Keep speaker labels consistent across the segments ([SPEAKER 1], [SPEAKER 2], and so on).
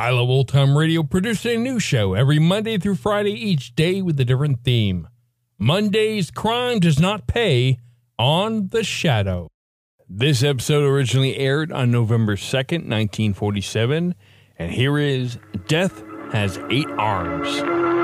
[SPEAKER 1] I Love Old Time Radio produces a new show every Monday through Friday, each day with a different theme. Monday's Crime Does Not Pay on The Shadow. This episode originally aired on November 2nd, 1947, and here is Death Has Eight Arms.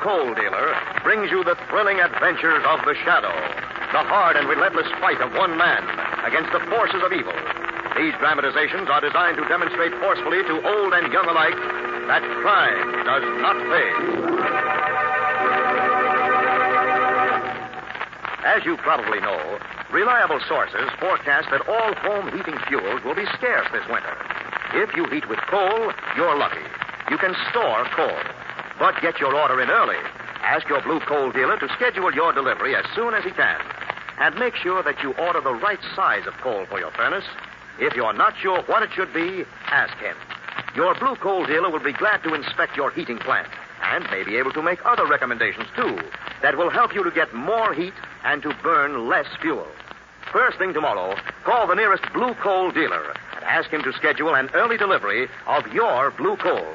[SPEAKER 2] Coal dealer brings you the thrilling adventures of the Shadow, the hard and relentless fight of one man against the forces of evil. These dramatizations are designed to demonstrate forcefully to old and young alike that crime does not pay. As you probably know, reliable sources forecast that all home heating fuels will be scarce this winter. If you heat with coal, you're lucky. You can store coal. But get your order in early. Ask your blue coal dealer to schedule your delivery as soon as he can. And make sure that you order the right size of coal for your furnace. If you're not sure what it should be, ask him. Your blue coal dealer will be glad to inspect your heating plant and may be able to make other recommendations, too, that will help you to get more heat and to burn less fuel. First thing tomorrow, call the nearest blue coal dealer and ask him to schedule an early delivery of your blue coal.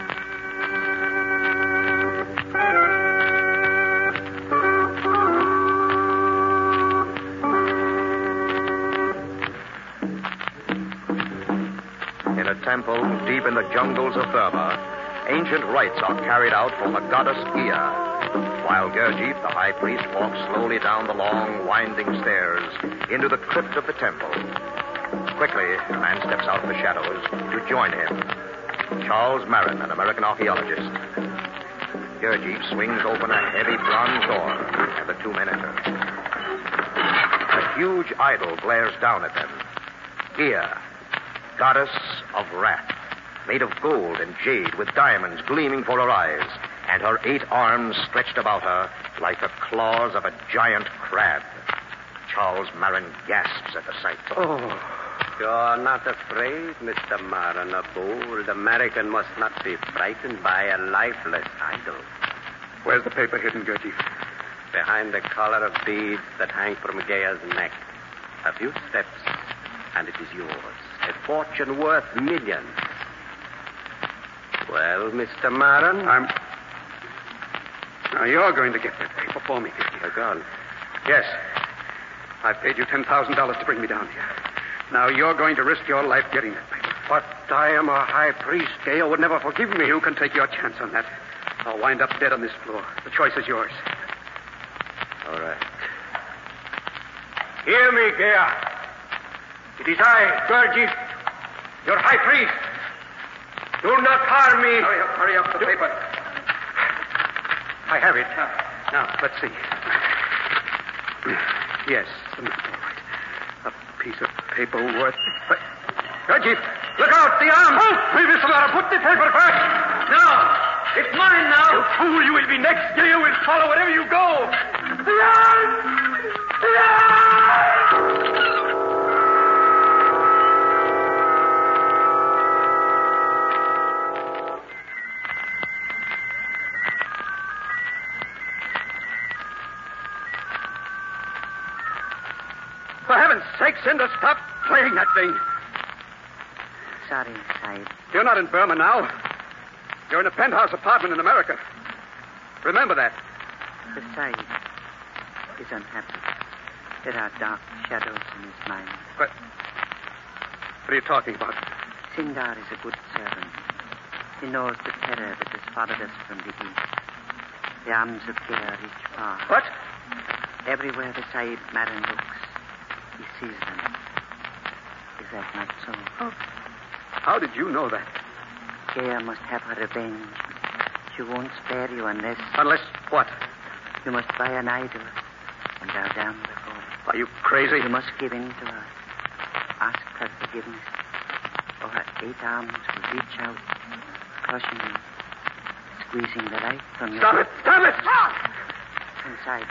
[SPEAKER 2] Temple deep in the jungles of Burma, ancient rites are carried out for the goddess Ea, while Gurjeet, the high priest, walks slowly down the long, winding stairs into the crypt of the temple. Quickly, a man steps out of the shadows to join him. Charles Marin, an American archaeologist. Gurjeet swings open a heavy bronze door, and the two men enter. A huge idol glares down at them. Ea, goddess of wrath, made of gold and jade with diamonds gleaming for her eyes, and her eight arms stretched about her like the claws of a giant crab. Charles Marin gasps at the sight.
[SPEAKER 3] Oh, you're not afraid, Mr. Marin. A bold American must not be frightened by a lifeless idol.
[SPEAKER 4] Where's the paper hidden, Gertie?
[SPEAKER 3] Behind the collar of beads that hang from Gaia's neck. A few steps, and it is yours. A fortune worth millions. Well, Mr. Marin?
[SPEAKER 4] I'm. Now, you're going to get that paper for me, oh, Gurjeet.
[SPEAKER 3] You're gone.
[SPEAKER 4] Yes. I've paid you $10,000 to bring me down here. Now, you're going to risk your life getting that paper.
[SPEAKER 3] But I am a high priest. Gaya would never forgive me.
[SPEAKER 4] You can take your chance on that. I'll wind up dead on this floor. The choice is yours.
[SPEAKER 3] All right.
[SPEAKER 4] Hear me, Gaya. It is I, Gurjeet, your high priest.
[SPEAKER 5] Do not harm me.
[SPEAKER 4] Hurry up, hurry up the paper. I have it. Now, let's see. Yes, all right. A piece of paper worth. But, Reggie, look out, the arm! Leave this letter. Put the paper back.
[SPEAKER 5] No, it's mine now.
[SPEAKER 4] You fool, you will be next. You will follow wherever you go.
[SPEAKER 5] The arm! The arm!
[SPEAKER 4] Sindar, stop playing that thing.
[SPEAKER 6] Sorry, Sahib.
[SPEAKER 4] You're not in Burma now. You're in a penthouse apartment in America. Remember that.
[SPEAKER 6] The Sahib is unhappy. There are dark shadows in his mind.
[SPEAKER 4] But what are you talking about?
[SPEAKER 6] Sindar is a good servant. He knows the terror that has followed us from the east. The arms of care reach far.
[SPEAKER 4] What?
[SPEAKER 6] Everywhere the Sahib Maran looks, them. Is that not so?
[SPEAKER 4] How did you know that?
[SPEAKER 6] Gaya must have her revenge. She won't spare you unless
[SPEAKER 4] Unless what?
[SPEAKER 6] you must buy an idol and bow down before it.
[SPEAKER 4] Are you crazy?
[SPEAKER 6] You must give in to her. Ask her forgiveness, or her eight arms will reach out, crushing you, squeezing the life from your...
[SPEAKER 4] Stop it! Stop it!
[SPEAKER 6] Inside.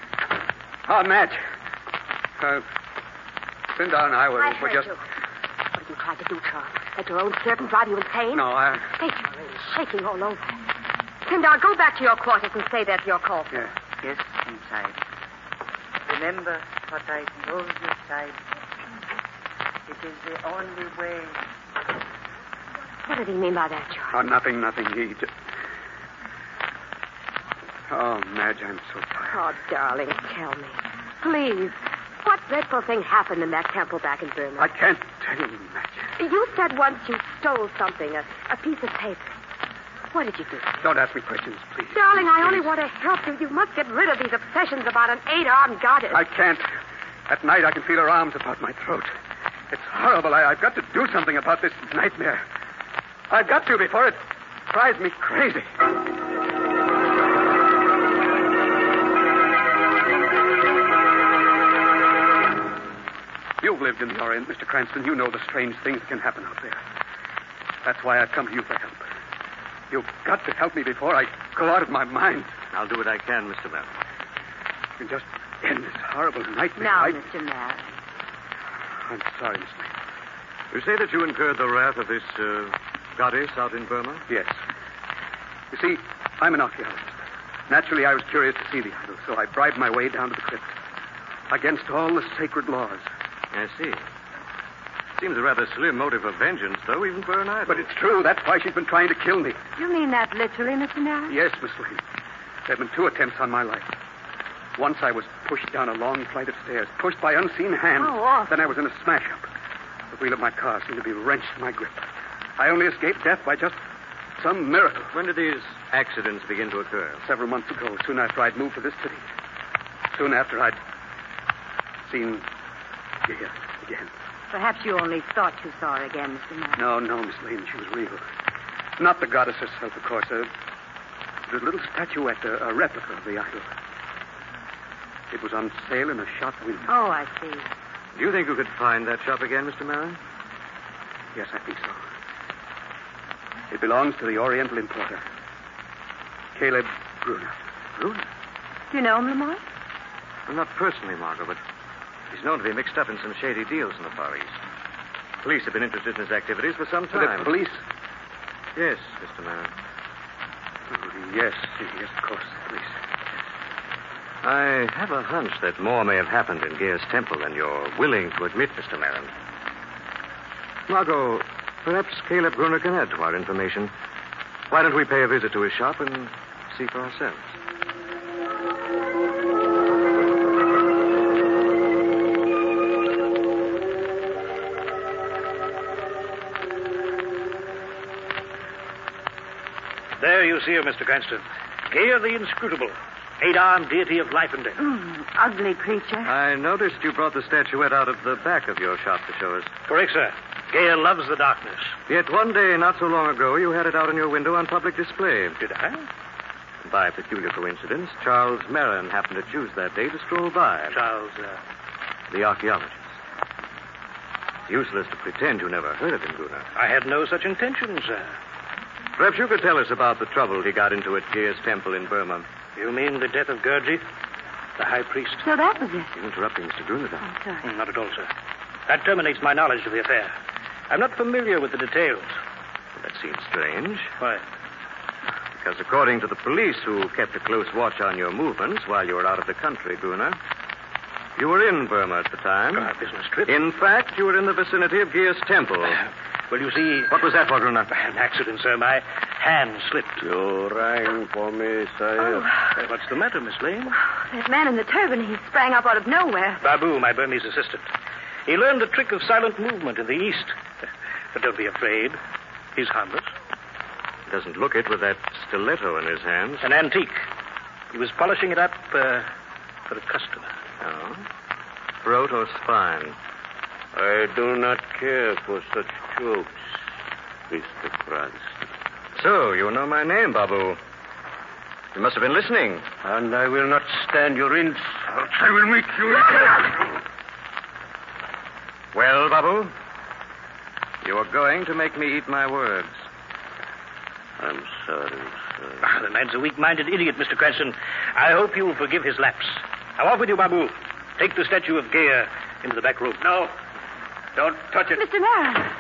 [SPEAKER 4] Oh, Madge. Uh, Sindar and I were,
[SPEAKER 7] I heard
[SPEAKER 4] just.
[SPEAKER 7] you. What are you trying to do, Charles? Let your own servant drive you insane?
[SPEAKER 4] No, I.
[SPEAKER 7] Face, you're really shaking all over. Sindar, go back to your quarters and say that to your call.
[SPEAKER 4] Yeah.
[SPEAKER 6] Yes, inside. Remember what I told you, Side. It is the only way.
[SPEAKER 7] What did he mean by that, Charles?
[SPEAKER 4] Oh, nothing, nothing. He just. Oh, Madge, I'm so tired.
[SPEAKER 7] Oh, darling, tell me. Please. What dreadful thing happened in that temple back in Burma?
[SPEAKER 4] I can't tell you,
[SPEAKER 7] said once you stole something, a, a piece of paper. What did you do?
[SPEAKER 4] Don't ask me questions, please.
[SPEAKER 7] Darling, I only
[SPEAKER 4] Please.
[SPEAKER 7] want to help you. You must get rid of these obsessions about an eight-armed goddess.
[SPEAKER 4] I can't. At night, I can feel her arms about my throat. It's horrible. I, I've got to do something about this nightmare. I've got to before it drives me crazy. You've lived in the Orient, Mr. Cranston. You know the strange things that can happen out there. That's why I've come to you for help. You've got to help me before I go out of my mind.
[SPEAKER 8] I'll do what I can, Mr. Merrill.
[SPEAKER 4] You can just end this horrible nightmare.
[SPEAKER 7] now,
[SPEAKER 4] I...
[SPEAKER 7] Mr. Matt.
[SPEAKER 4] I'm sorry, Miss Lane.
[SPEAKER 8] You say that you incurred the wrath of this uh, goddess out in Burma?
[SPEAKER 4] Yes. You see, I'm an archaeologist. Naturally, I was curious to see the idol, so I bribed my way down to the crypt. Against all the sacred laws.
[SPEAKER 8] I see. Seems a rather slim motive of vengeance, though, even for an idol.
[SPEAKER 4] But it's true. That's why she's been trying to kill me.
[SPEAKER 7] You mean that literally, Mr. Matt?
[SPEAKER 4] Yes, Miss Lane. There have been two attempts on my life. Once I was pushed down a long flight of stairs, pushed by unseen hands.
[SPEAKER 7] Oh, How awful.
[SPEAKER 4] Then I was in a smash up. The wheel of my car seemed to be wrenched from my grip. I only escaped death by just some miracle.
[SPEAKER 8] When did these accidents begin to occur?
[SPEAKER 4] Several months ago, soon after I'd moved to this city. Soon after I'd seen Gaya again.
[SPEAKER 7] Perhaps you only thought you saw her again, Mr. Matt.
[SPEAKER 4] No, no, Miss Lane, she was real. Not the goddess herself, of course. Uh, a, a little statuette, a, a replica of the idol. It was on sale in a shop window.
[SPEAKER 7] Oh, I see.
[SPEAKER 8] Do you think you could find that shop again, Mr. Merrill?
[SPEAKER 4] Yes, I think so. It belongs to the Oriental importer, Caleb Gruner.
[SPEAKER 8] Bruner?
[SPEAKER 7] Do you know him, Lamont?
[SPEAKER 8] Well, not personally, Margot, but he's known to be mixed up in some shady deals in the Far East. Police have been interested in his activities for some time.
[SPEAKER 4] The police?
[SPEAKER 8] Yes, Mr. Merrill.
[SPEAKER 4] Oh, yes, yes, of course, the police.
[SPEAKER 8] I have a hunch that more may have happened in Gaya's temple than you're willing to admit, Mr. Marin. Margot, perhaps Caleb Gruner can add to our information. Why don't we pay a visit to his shop and see for ourselves?
[SPEAKER 5] There you see her, Mr. Cranston. Gaya the Inscrutable, eight-armed deity of life and death.
[SPEAKER 7] Mm, ugly creature.
[SPEAKER 8] I noticed you brought the statuette out of the back of your shop to show us.
[SPEAKER 5] Correct, sir. Gaya loves the darkness.
[SPEAKER 8] Yet one day, not so long ago, you had it out in your window on public display.
[SPEAKER 5] Did I?
[SPEAKER 8] By a peculiar coincidence, Charles Marin happened to choose that day to stroll by.
[SPEAKER 5] Charles, uh,
[SPEAKER 8] The archaeologist. It's useless to pretend you never heard of him, Gruner.
[SPEAKER 5] I had no such intention, sir.
[SPEAKER 8] Perhaps you could tell us about the trouble he got into at Gaya's temple in Burma.
[SPEAKER 5] You mean the death of Gurdjieff, the high priest?
[SPEAKER 9] So that was it.
[SPEAKER 8] You're interrupting Mr. Gruner.
[SPEAKER 9] Oh, sorry.
[SPEAKER 5] Mm, Not at all, sir. That terminates my knowledge of the affair. I'm not familiar with the details.
[SPEAKER 8] That seems strange,
[SPEAKER 5] Why?
[SPEAKER 8] because according to the police who kept a close watch on your movements while you were out of the country, Gruner, you were in Burma at the time.
[SPEAKER 5] A business trip.
[SPEAKER 8] In fact, you were in the vicinity of Gaya's temple.
[SPEAKER 5] Well, you see,
[SPEAKER 8] What was that for, Gruner?
[SPEAKER 5] an accident, sir. My hand slipped.
[SPEAKER 10] You rang for me, sir.
[SPEAKER 5] Uh, What's the matter, Miss Lane?
[SPEAKER 7] That man in the turban, he sprang up out of nowhere.
[SPEAKER 5] Babu, my Burmese assistant. He learned the trick of silent movement in the East. But don't be afraid. He's harmless.
[SPEAKER 8] He doesn't look it with that stiletto in his hands.
[SPEAKER 5] An antique. He was polishing it up uh, for a customer.
[SPEAKER 8] Oh? Throat or spine?
[SPEAKER 10] I do not care for such jokes, Mr. Cranston.
[SPEAKER 8] So, you know my name, Babu. You must have been listening.
[SPEAKER 10] And I will not stand your insults. I will make you.
[SPEAKER 8] Well, Babu? You are going to make me eat my words.
[SPEAKER 10] I'm sorry, sir.
[SPEAKER 5] Ah, the man's a weak-minded idiot, Mr. Cranston. I hope you will forgive his lapse. Now, off with you, Babu. Take the statue of Gaya into the back room.
[SPEAKER 4] No. Don't touch it.
[SPEAKER 7] Mr. Marin.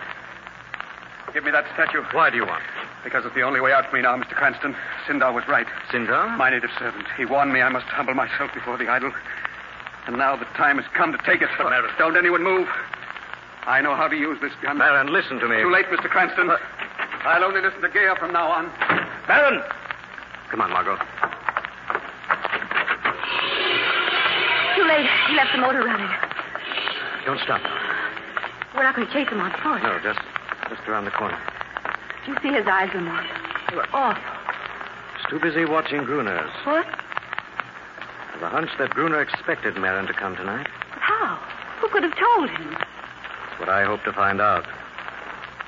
[SPEAKER 4] Give me that statue.
[SPEAKER 8] Why do you want?
[SPEAKER 4] Because it's the only way out for me now, Mr. Cranston. Sindar was right.
[SPEAKER 8] Sindar?
[SPEAKER 4] My native servant. He warned me I must humble myself before the idol. And now the time has come to take it.
[SPEAKER 8] But, Marin-
[SPEAKER 4] Don't anyone move. I know how to use this gun.
[SPEAKER 8] Marin, listen to me.
[SPEAKER 4] Too late, Mr. Cranston. Uh, I'll only listen to Gaya from now on.
[SPEAKER 5] Baron!
[SPEAKER 8] Come on, Margot.
[SPEAKER 7] Too late. He left the motor running.
[SPEAKER 8] Don't stop now.
[SPEAKER 7] We're not going to chase him on foot.
[SPEAKER 8] No, just, just around the corner.
[SPEAKER 7] Did you see his eyes, Lamont? They were awful.
[SPEAKER 8] He's too busy watching Gruner's.
[SPEAKER 7] What?
[SPEAKER 8] I have a hunch that Gruner expected Marin to come tonight.
[SPEAKER 7] But how? Who could have told him?
[SPEAKER 8] That's what I hope to find out.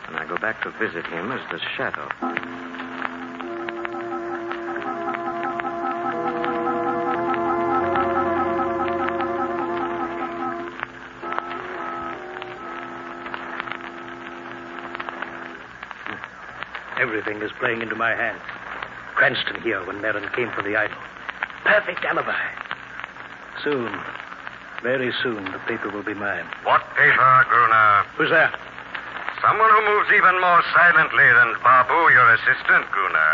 [SPEAKER 8] When I go back to visit him as the shadow.
[SPEAKER 5] Everything is playing into my hands. Cranston here when Marin came for the idol. Perfect alibi. Soon, very soon, the paper will be mine.
[SPEAKER 8] What paper, Gruner?
[SPEAKER 5] Who's there?
[SPEAKER 8] Someone who moves even more silently than Babu, your assistant, Gruner.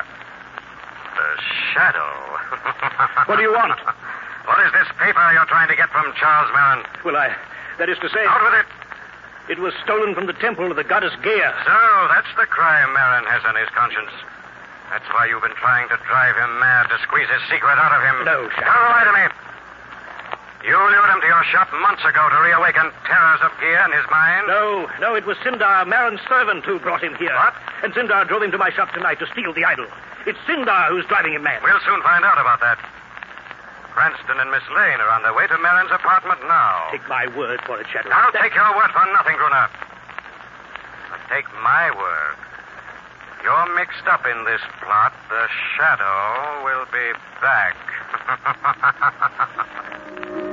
[SPEAKER 8] The shadow.
[SPEAKER 5] What do you want?
[SPEAKER 8] What is this paper you're trying to get from Charles Marin?
[SPEAKER 5] Well, I. That is to say,
[SPEAKER 8] Out with it.
[SPEAKER 5] It was stolen from the temple of the goddess Gaia.
[SPEAKER 8] So, that's the crime Marin has on his conscience. That's why you've been trying to drive him mad to squeeze his secret out of him.
[SPEAKER 5] No, Shadow.
[SPEAKER 8] Now, lie to me. You lured him to your shop months ago to reawaken terrors of Gia in his mind?
[SPEAKER 5] No, no, it was Sindar, Marin's servant, who brought him here.
[SPEAKER 8] What?
[SPEAKER 5] And Sindar drove him to my shop tonight to steal the idol. It's Sindar who's driving him mad.
[SPEAKER 8] We'll soon find out about that. Cranston and Miss Lane are on their way to Marin's apartment now.
[SPEAKER 5] Take my word for it, Shadow.
[SPEAKER 8] I'll take your word for nothing, Gruner. But take my word. If You're mixed up in this plot. The shadow will be back.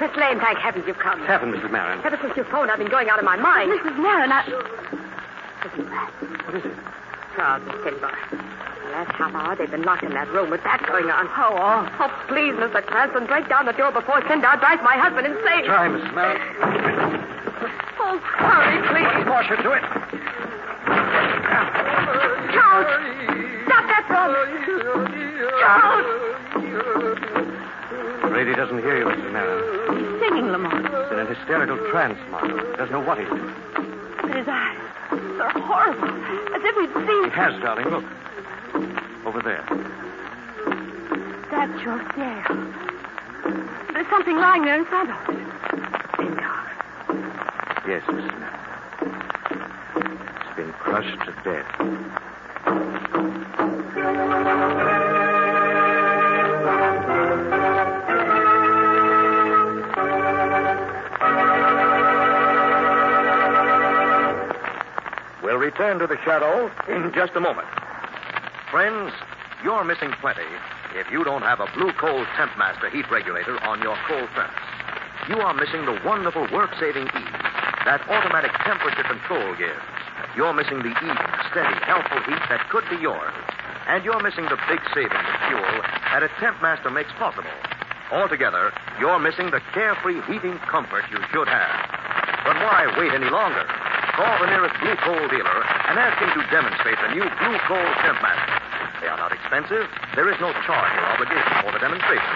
[SPEAKER 7] Miss Lane, thank heavens you've come.
[SPEAKER 4] Heaven, Mrs. Marin?
[SPEAKER 7] Ever since you phoned, I've been going out of my mind.
[SPEAKER 9] Mrs. Marin, I...
[SPEAKER 7] Listen to that.
[SPEAKER 4] What is it?
[SPEAKER 7] Charles and Sindar. The last half hour, they've been locked in that room with that going on. Oh, oh, oh please, Mr. Cranston, break down the door before Sindar drives my husband insane.
[SPEAKER 4] Try, Mrs. Marin.
[SPEAKER 7] Oh, hurry, please.
[SPEAKER 4] Force her to it.
[SPEAKER 7] Charles! Stop that phone! Charles!
[SPEAKER 8] He doesn't hear you, Mrs.
[SPEAKER 9] He's singing, Lamont.
[SPEAKER 8] He's in a hysterical trance, Margot. Doesn't know what he's doing.
[SPEAKER 9] But his eyes, they're horrible. As if he'd
[SPEAKER 8] He
[SPEAKER 9] seen...
[SPEAKER 8] has, darling. Look. Over there.
[SPEAKER 9] That's your stare. There's something lying there in front of us.
[SPEAKER 8] Yes, Mrs. Marin. It's been crushed to death.
[SPEAKER 2] Return to the shadow in just a moment. Friends, you're missing plenty if you don't have a Blue Coal Temp Master heat regulator on your coal furnace. You are missing the wonderful work-saving ease that automatic temperature control gives. You're missing the even, steady, helpful heat that could be yours. And you're missing the big savings of fuel that a Temp Master makes possible. Altogether, you're missing the carefree heating comfort you should have. But why wait any longer? Call the nearest Blue Coal dealer and ask him to demonstrate the new Blue Coal Temp Master. They are not expensive. There is no charge or obligation for the demonstration.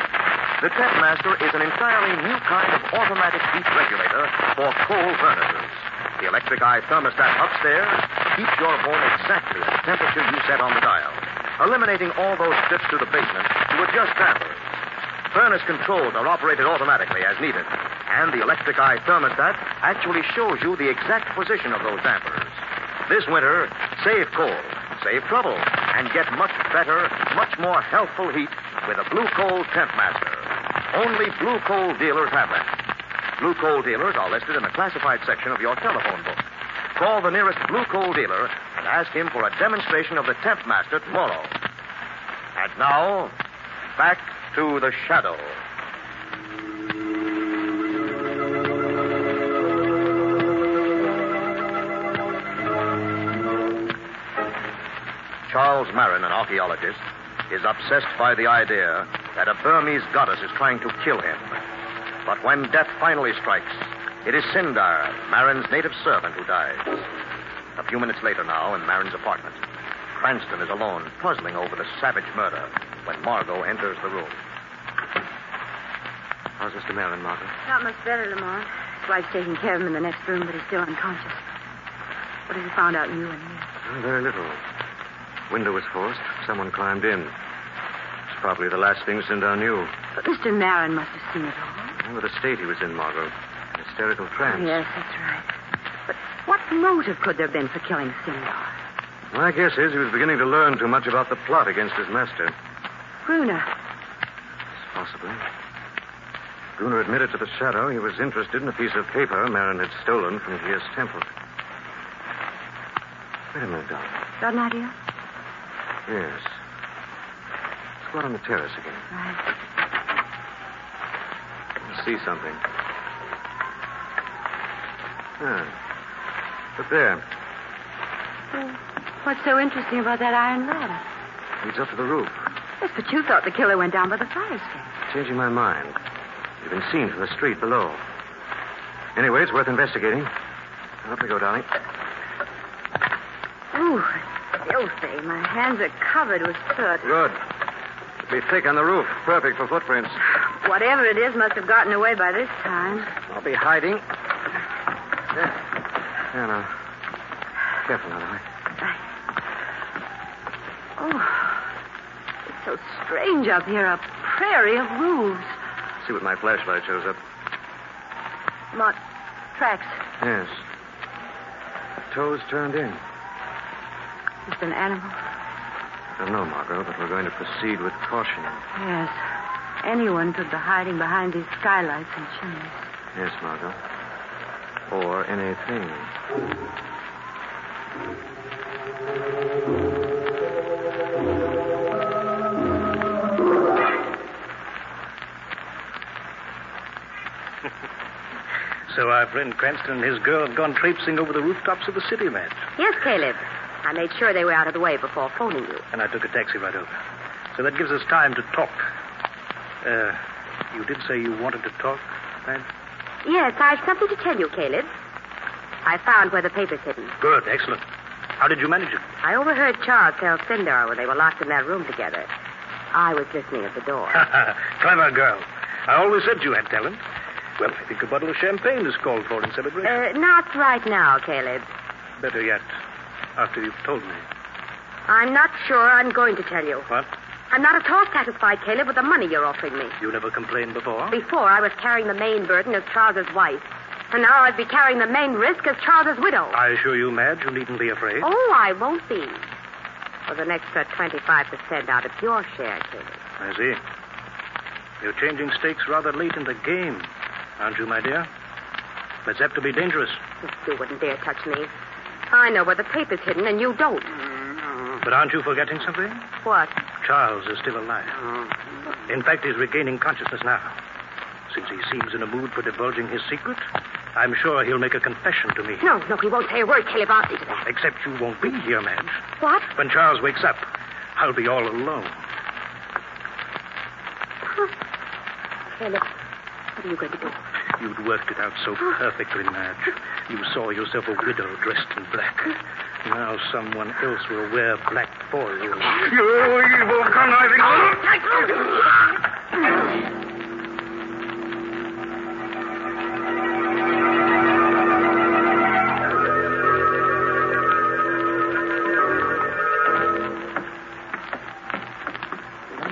[SPEAKER 2] The Temp Master is an entirely new kind of automatic heat regulator for coal furnaces. The electric eye thermostat upstairs keeps your home exactly at the temperature you set on the dial, eliminating all those trips to the basement to adjust dampers. Furnace controls are operated automatically as needed, and the electric eye thermostat actually shows you the exact position of those dampers. This winter, save coal, save trouble, and get much better, much more healthful heat with a Blue Coal Temp Master. Only Blue Coal dealers have them. Blue Coal dealers are listed in the classified section of your telephone book. Call the nearest Blue Coal dealer and ask him for a demonstration of the Temp Master tomorrow. And now, back to the shadow. Charles Marin, an archaeologist, is obsessed by the idea that a Burmese goddess is trying to kill him. But when death finally strikes, it is Sindar, Marin's native servant, who dies. A few minutes later now, in Marin's apartment, Cranston is alone, puzzling over the savage murder, when Margot enters the room. How's Mr. Marin, Margot?
[SPEAKER 9] Not much better, Lamont. His wife's taking care of him in the next room, but he's still unconscious. What have you found out in you and me?
[SPEAKER 2] Oh, very little. Window was forced. Someone climbed in. It's probably the last thing Sindar knew.
[SPEAKER 9] But Mr. Marin must have seen it all.
[SPEAKER 2] Remember the state he was in, Margot. An hysterical oh, trance.
[SPEAKER 9] Yes, that's right. But what motive could there have been for killing Sindar?
[SPEAKER 2] My guess is he was beginning to learn too much about the plot against his master.
[SPEAKER 9] Gruner.
[SPEAKER 2] Possibly. Gruner admitted to the shadow he was interested in a piece of paper Marin had stolen from Gear's temple. Wait a minute, Doc.
[SPEAKER 9] Got an idea?
[SPEAKER 2] Yes. Let's go out on the terrace again.
[SPEAKER 9] Right.
[SPEAKER 2] I'll see something. Ah. Look there.
[SPEAKER 9] Well, what's so interesting about that iron ladder?
[SPEAKER 2] Leads up to the roof.
[SPEAKER 9] Yes, but you thought the killer went down by the fire escape.
[SPEAKER 2] Changing my mind. You've been seen from the street below. Anyway, it's worth investigating. Up we go, darling.
[SPEAKER 9] Ooh, filthy. My hands are covered with soot.
[SPEAKER 2] Good. It'll be thick on the roof. Perfect for footprints.
[SPEAKER 9] Whatever it is must have gotten away by this time.
[SPEAKER 2] I'll be hiding. There. There now. Careful now, darling.
[SPEAKER 9] Oh, it's so strange up here. A prairie of roofs.
[SPEAKER 2] See what my flashlight shows up.
[SPEAKER 9] Mark, tracks.
[SPEAKER 2] Yes. Toes turned in.
[SPEAKER 9] Just an animal.
[SPEAKER 2] I don't know, Margot, but we're going to proceed with caution.
[SPEAKER 9] Yes. Anyone could be hiding behind these skylights and chimneys.
[SPEAKER 2] Yes, Margot. Or anything.
[SPEAKER 5] So our friend Cranston and his girl have gone traipsing over the rooftops of the city, Madge.
[SPEAKER 7] Yes, Caleb. I made sure they were out of the way before phoning you.
[SPEAKER 5] And I took a taxi right over. So that gives us time to talk. Uh, you did say you wanted to talk, Madge?
[SPEAKER 7] Yes, I've something to tell you, Caleb. I found where the paper's hidden.
[SPEAKER 5] Good, excellent. How did you manage it?
[SPEAKER 7] I overheard Charles tell Sindar when they were locked in that room together. I was listening at the door.
[SPEAKER 5] Clever girl. I always said you had talent. Well, I think a bottle of champagne is called for in celebration.
[SPEAKER 7] Uh, not right now, Caleb.
[SPEAKER 5] Better yet, after you've told me.
[SPEAKER 7] I'm not sure I'm going to tell you.
[SPEAKER 5] What?
[SPEAKER 7] I'm not at all satisfied, Caleb, with the money you're offering me.
[SPEAKER 5] You never complained before?
[SPEAKER 7] Before, I was carrying the main burden as Charles's wife. And now I'd be carrying the main risk as Charles's widow.
[SPEAKER 5] I assure you, Madge, you needn't be afraid.
[SPEAKER 7] Oh, I won't be. with an extra 25% out of your share, Caleb.
[SPEAKER 5] I see. You're changing stakes rather late in the game, aren't you, my dear? That's apt to be dangerous.
[SPEAKER 7] You wouldn't dare touch me. I know where the paper's hidden, and you don't.
[SPEAKER 5] But aren't you forgetting something?
[SPEAKER 7] What?
[SPEAKER 5] Charles is still alive. In fact, he's regaining consciousness now. Since he seems in a mood for divulging his secret, I'm sure he'll make a confession to me.
[SPEAKER 7] No, no, he won't say a word till you've asked him to that.
[SPEAKER 5] Except you won't be here, Madge.
[SPEAKER 7] What?
[SPEAKER 5] When Charles wakes up, I'll be all alone.
[SPEAKER 7] Caleb, what are you going to do?
[SPEAKER 5] You'd worked it out so perfectly, Madge. You saw yourself a widow dressed in black. Now someone else will wear black for you. You evil conniving...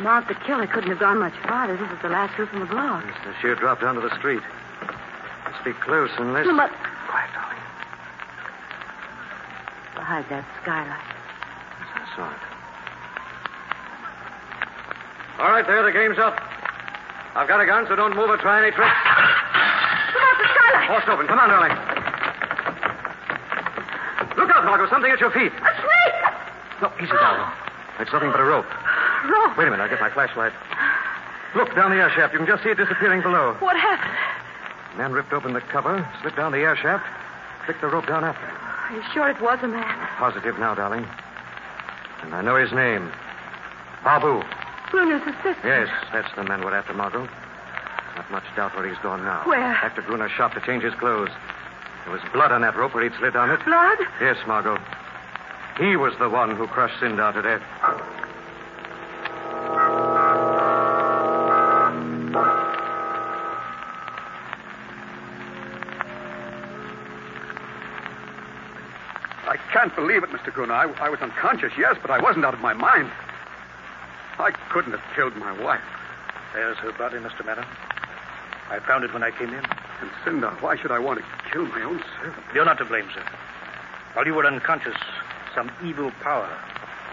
[SPEAKER 9] Mark, the killer couldn't have gone much farther. This is the last house in the block.
[SPEAKER 8] It's the sheer drop down to the street. Be close unless.
[SPEAKER 9] But
[SPEAKER 8] Quiet, darling.
[SPEAKER 9] behind that skylight.
[SPEAKER 8] I saw it. All right, there, the game's up. I've got a gun, so don't move or try any tricks.
[SPEAKER 7] Come out the skylight!
[SPEAKER 8] Horse open. Come on, darling. Look out, Margot. Something at your feet.
[SPEAKER 7] A snake!
[SPEAKER 8] No, easy, darling. It's nothing but a rope.
[SPEAKER 7] Rope.
[SPEAKER 8] Wait a minute. I'll get my flashlight. Look, down the air shaft. You can just see it disappearing below.
[SPEAKER 9] What happened?
[SPEAKER 8] Man ripped open the cover, slipped down the air shaft, flicked the rope down after him.
[SPEAKER 9] Are you sure it was a man?
[SPEAKER 8] Positive now, darling. And I know his name. Babu.
[SPEAKER 9] Bruno's assistant.
[SPEAKER 8] Yes, that's the man we're after, Margot. Not much doubt where he's gone now.
[SPEAKER 9] Where?
[SPEAKER 8] Back to Bruno's shop to change his clothes. There was blood on that rope where he'd slid down it.
[SPEAKER 9] Blood?
[SPEAKER 8] Yes, Margot. He was the one who crushed Sindar to death.
[SPEAKER 4] Believe it, Mr. Gruner. I, I was unconscious, yes, but I wasn't out of my mind. I couldn't have killed my wife.
[SPEAKER 5] There's her body, Mr. Madden. I found it when I came in.
[SPEAKER 4] And Sindar, why should I want to kill my own servant?
[SPEAKER 5] You're not to blame, sir. While you were unconscious, some evil power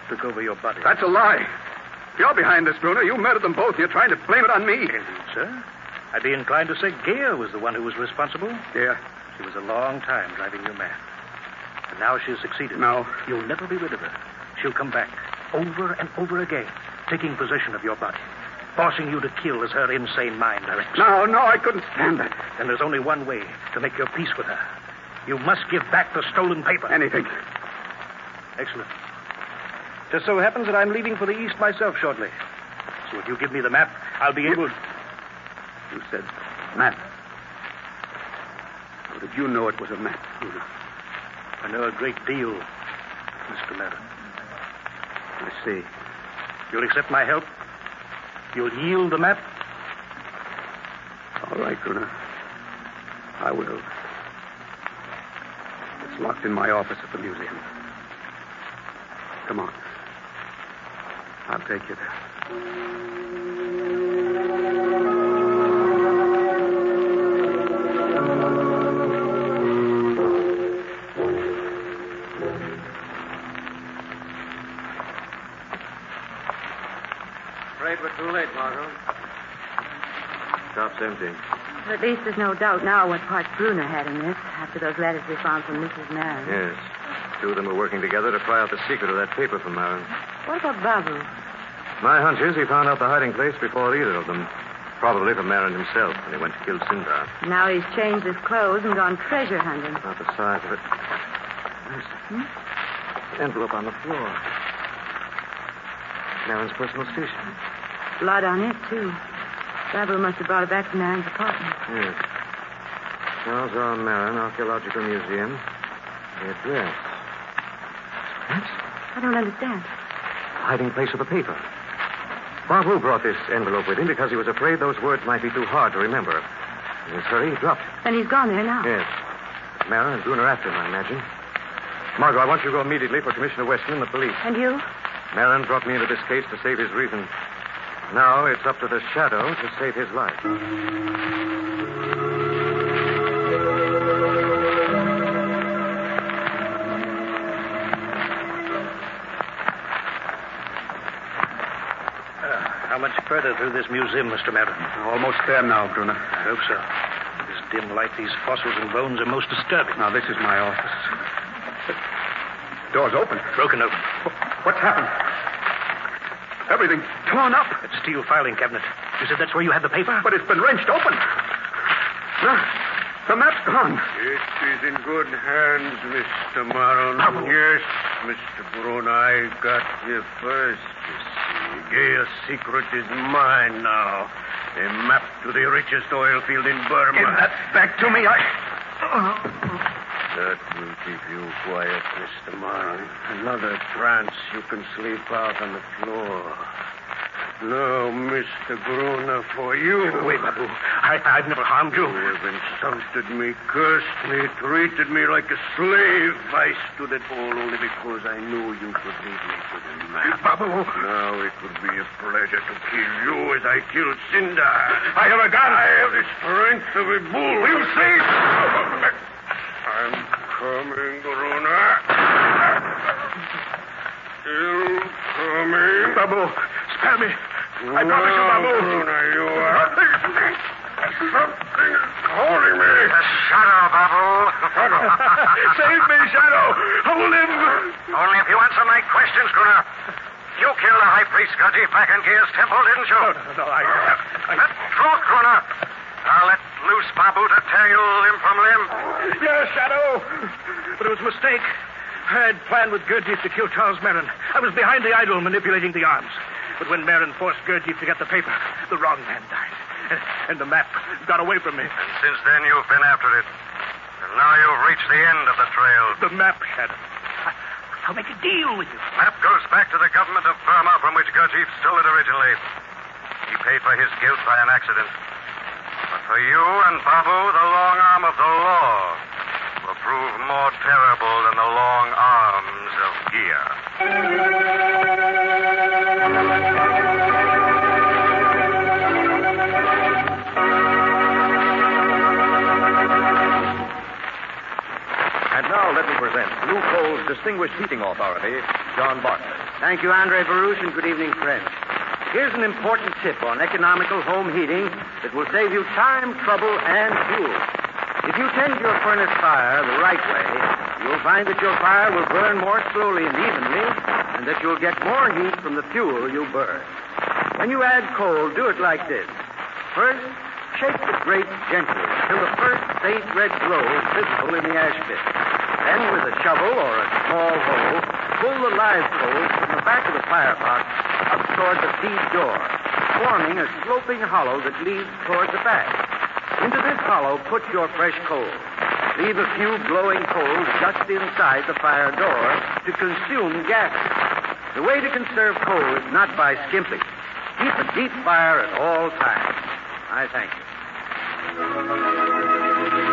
[SPEAKER 5] took over your body.
[SPEAKER 4] That's a lie. You're behind this, Gruner, you murdered them both. You're trying to blame it on me.
[SPEAKER 5] Indeed, sir. I'd be inclined to say Gaya was the one who was responsible.
[SPEAKER 4] Yeah.
[SPEAKER 5] She was a long time driving you mad. And now she's succeeded.
[SPEAKER 4] No.
[SPEAKER 5] You'll never be rid of her. She'll come back over and over again, taking possession of your body, forcing you to kill as her insane mind directs.
[SPEAKER 4] No, no, I couldn't stand that.
[SPEAKER 5] Then there's only one way to make your peace with her. You must give back the stolen paper.
[SPEAKER 4] Anything.
[SPEAKER 5] Excellent. Just so happens that I'm leaving for the East myself shortly. So if you give me the map, I'll be able.
[SPEAKER 4] You said map. How did you know it was a map, oh, Gruner?
[SPEAKER 5] I know a great deal, Mr. Madden.
[SPEAKER 4] I see.
[SPEAKER 5] You'll accept my help? You'll yield the map?
[SPEAKER 4] All right, Gruner. I will. It's locked in my office at the museum. Come on. I'll take you there.
[SPEAKER 8] Empty.
[SPEAKER 9] At least there's no doubt now what part Bruno had in this after those letters we found from Mrs. Marin.
[SPEAKER 8] Yes. Two of them were working together to pry out the secret of that paper from Marin.
[SPEAKER 9] What about Babu?
[SPEAKER 8] My hunch is he found out the hiding place before either of them. Probably from Marin himself when he went to kill Sindar.
[SPEAKER 9] Now he's changed his clothes and gone treasure hunting.
[SPEAKER 8] About the size of it. There's
[SPEAKER 9] Hmm?
[SPEAKER 8] envelope on the floor. Marin's personal station.
[SPEAKER 9] Blood on it, too. Babu must have brought it back from Marin's apartment.
[SPEAKER 8] Yes. Charles R. Marin, Archaeological Museum. The address. That's
[SPEAKER 9] I don't understand.
[SPEAKER 8] hiding place of the paper. Babu brought this envelope with him because he was afraid those words might be too hard to remember. In his hurry, he dropped it.
[SPEAKER 9] And he's gone there now.
[SPEAKER 8] Yes. Marin and Gruner after him, I imagine. Margot, I want you to go immediately for Commissioner Weston and the police.
[SPEAKER 9] And you?
[SPEAKER 8] Marin brought me into this case to save his reason. Now it's up to the shadow to save his life.
[SPEAKER 5] Uh, how much further through this museum, Mr. Madden?
[SPEAKER 4] Almost there now, Gruner.
[SPEAKER 5] I hope so. In this dim light, these fossils and bones are most disturbing.
[SPEAKER 4] Now, this is my office. The door's open.
[SPEAKER 5] Broken open.
[SPEAKER 4] What's happened? Everything's torn up.
[SPEAKER 5] That steel filing cabinet. You said that's where you had the paper?
[SPEAKER 4] But it's been wrenched open. No, the map's gone.
[SPEAKER 10] It is in good hands, Mr. Marlin. Yes, Mr. Brun, I got here first, you see. Gaya's secret is mine now. A map to the richest oil field in Burma.
[SPEAKER 4] Give that back to me. I. Oh.
[SPEAKER 10] That will keep you quiet, Mr. Marlin. Another trance, you can sleep out on the floor. No, Mr. Gruner, for you.
[SPEAKER 5] Wait, Babu. I, I've never harmed you.
[SPEAKER 10] You have insulted me, cursed me, treated me like a slave. I stood at all only because I knew you could lead me to the map.
[SPEAKER 5] Babu.
[SPEAKER 10] Now it would be a pleasure to kill you as I killed Sindar.
[SPEAKER 5] I have a gun.
[SPEAKER 10] I have the strength of a bull.
[SPEAKER 5] Will you see?
[SPEAKER 10] I'm coming, Gruner. Still coming.
[SPEAKER 5] Babu, spare me. I promise you, Babu.
[SPEAKER 10] Gruner, you are... Something is calling me.
[SPEAKER 3] Shadow, Babu.
[SPEAKER 5] Save me, Shadow. Hold him.
[SPEAKER 3] Only if you answer my questions, Gruner. You killed the high priest Gurdjieff back in Gear's temple, didn't you?
[SPEAKER 5] No, no, no, I... I...
[SPEAKER 3] The truth, Gruner. Now let loose Babu to tear you limb from limb.
[SPEAKER 5] Yes, Shadow. But it was a mistake. I had planned with Gurdjieff to kill Charles Merrin. I was behind the idol manipulating the arms. But when Merrin forced Gurdjieff to get the paper, the wrong man died. And the map got away from me.
[SPEAKER 3] And since then, you've been after it. And now you've reached the end of the trail.
[SPEAKER 5] The map, Shadow. I- I'll make a deal with you.
[SPEAKER 3] Map goes back to the government of Burma from which Gurdjieff stole it originally. He paid for his guilt by an accident. But for you and Babu, the long arm of the law will prove more terrible than the long arms of Gia.
[SPEAKER 2] And now let me present Blue Coal's distinguished heating authority, John Bartlett.
[SPEAKER 11] Thank you, Andre Baruch, and good evening, friends. Here's an important tip on economical home heating that will save you time, trouble, and fuel. If you tend your furnace fire the right way, you'll find that your fire will burn more slowly and evenly, and that you'll get more heat from the fuel you burn. When you add coal, do it like this. First, shake the grate gently until the first faint red glow is visible in the ash pit. Then, with a shovel or a small hoe, pull the live coals from the back of the firebox up toward the feed door, forming a sloping hollow that leads toward the back. Into this hollow, put your fresh coals. Leave a few glowing coals just inside the fire door to consume gases. The way to conserve coal is not by skimping. Keep a deep fire at all times. I thank you.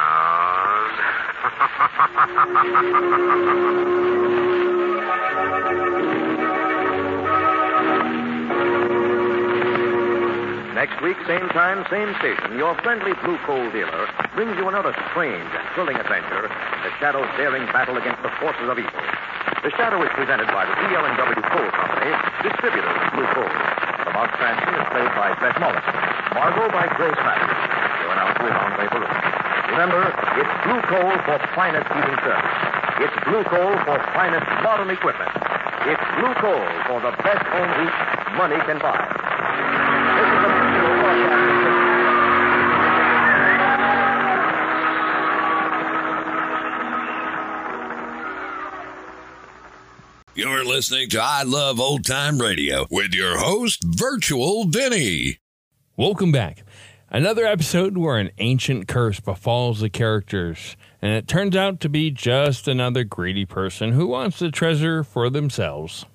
[SPEAKER 2] next week, same time, same station, your friendly blue coal dealer brings you another strange and thrilling adventure the Shadow's daring battle against the forces of evil. The Shadow is presented by the DL&W Coal Company, distributors of blue coal. The Bob Cranston is played by Bret Morrison. Margot by Grace Matthews. Your announcer is Andre Baruch. Remember, it's blue coal for finest heating service. It's blue coal for finest modern equipment. It's blue coal for the best home heat money can buy. This is a Mutual Broadcasting System.
[SPEAKER 12] You're listening to I Love Old Time Radio with your host, Virtual Vinny.
[SPEAKER 1] Welcome back. Another episode where an ancient curse befalls the characters, and it turns out to be just another greedy person who wants the treasure for themselves.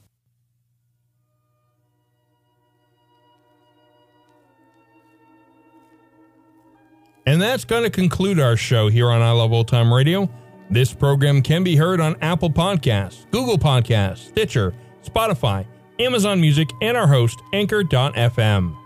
[SPEAKER 1] And that's going to conclude our show here on I Love Old Time Radio. This program can be heard on Apple Podcasts, Google Podcasts, Stitcher, Spotify, Amazon Music, and our host, Anchor.fm.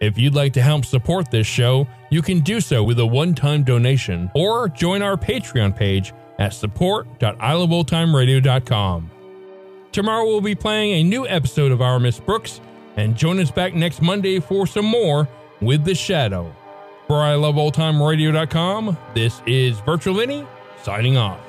[SPEAKER 1] If you'd like to help support this show, you can do so with a one time donation or join our Patreon page at support.iloveoldtimeradio.com. Tomorrow we'll be playing a new episode of Our Miss Brooks, and join us back next Monday for some more with The Shadow. For iloveoldtimeradio.com, this is Virtual Vinny signing off.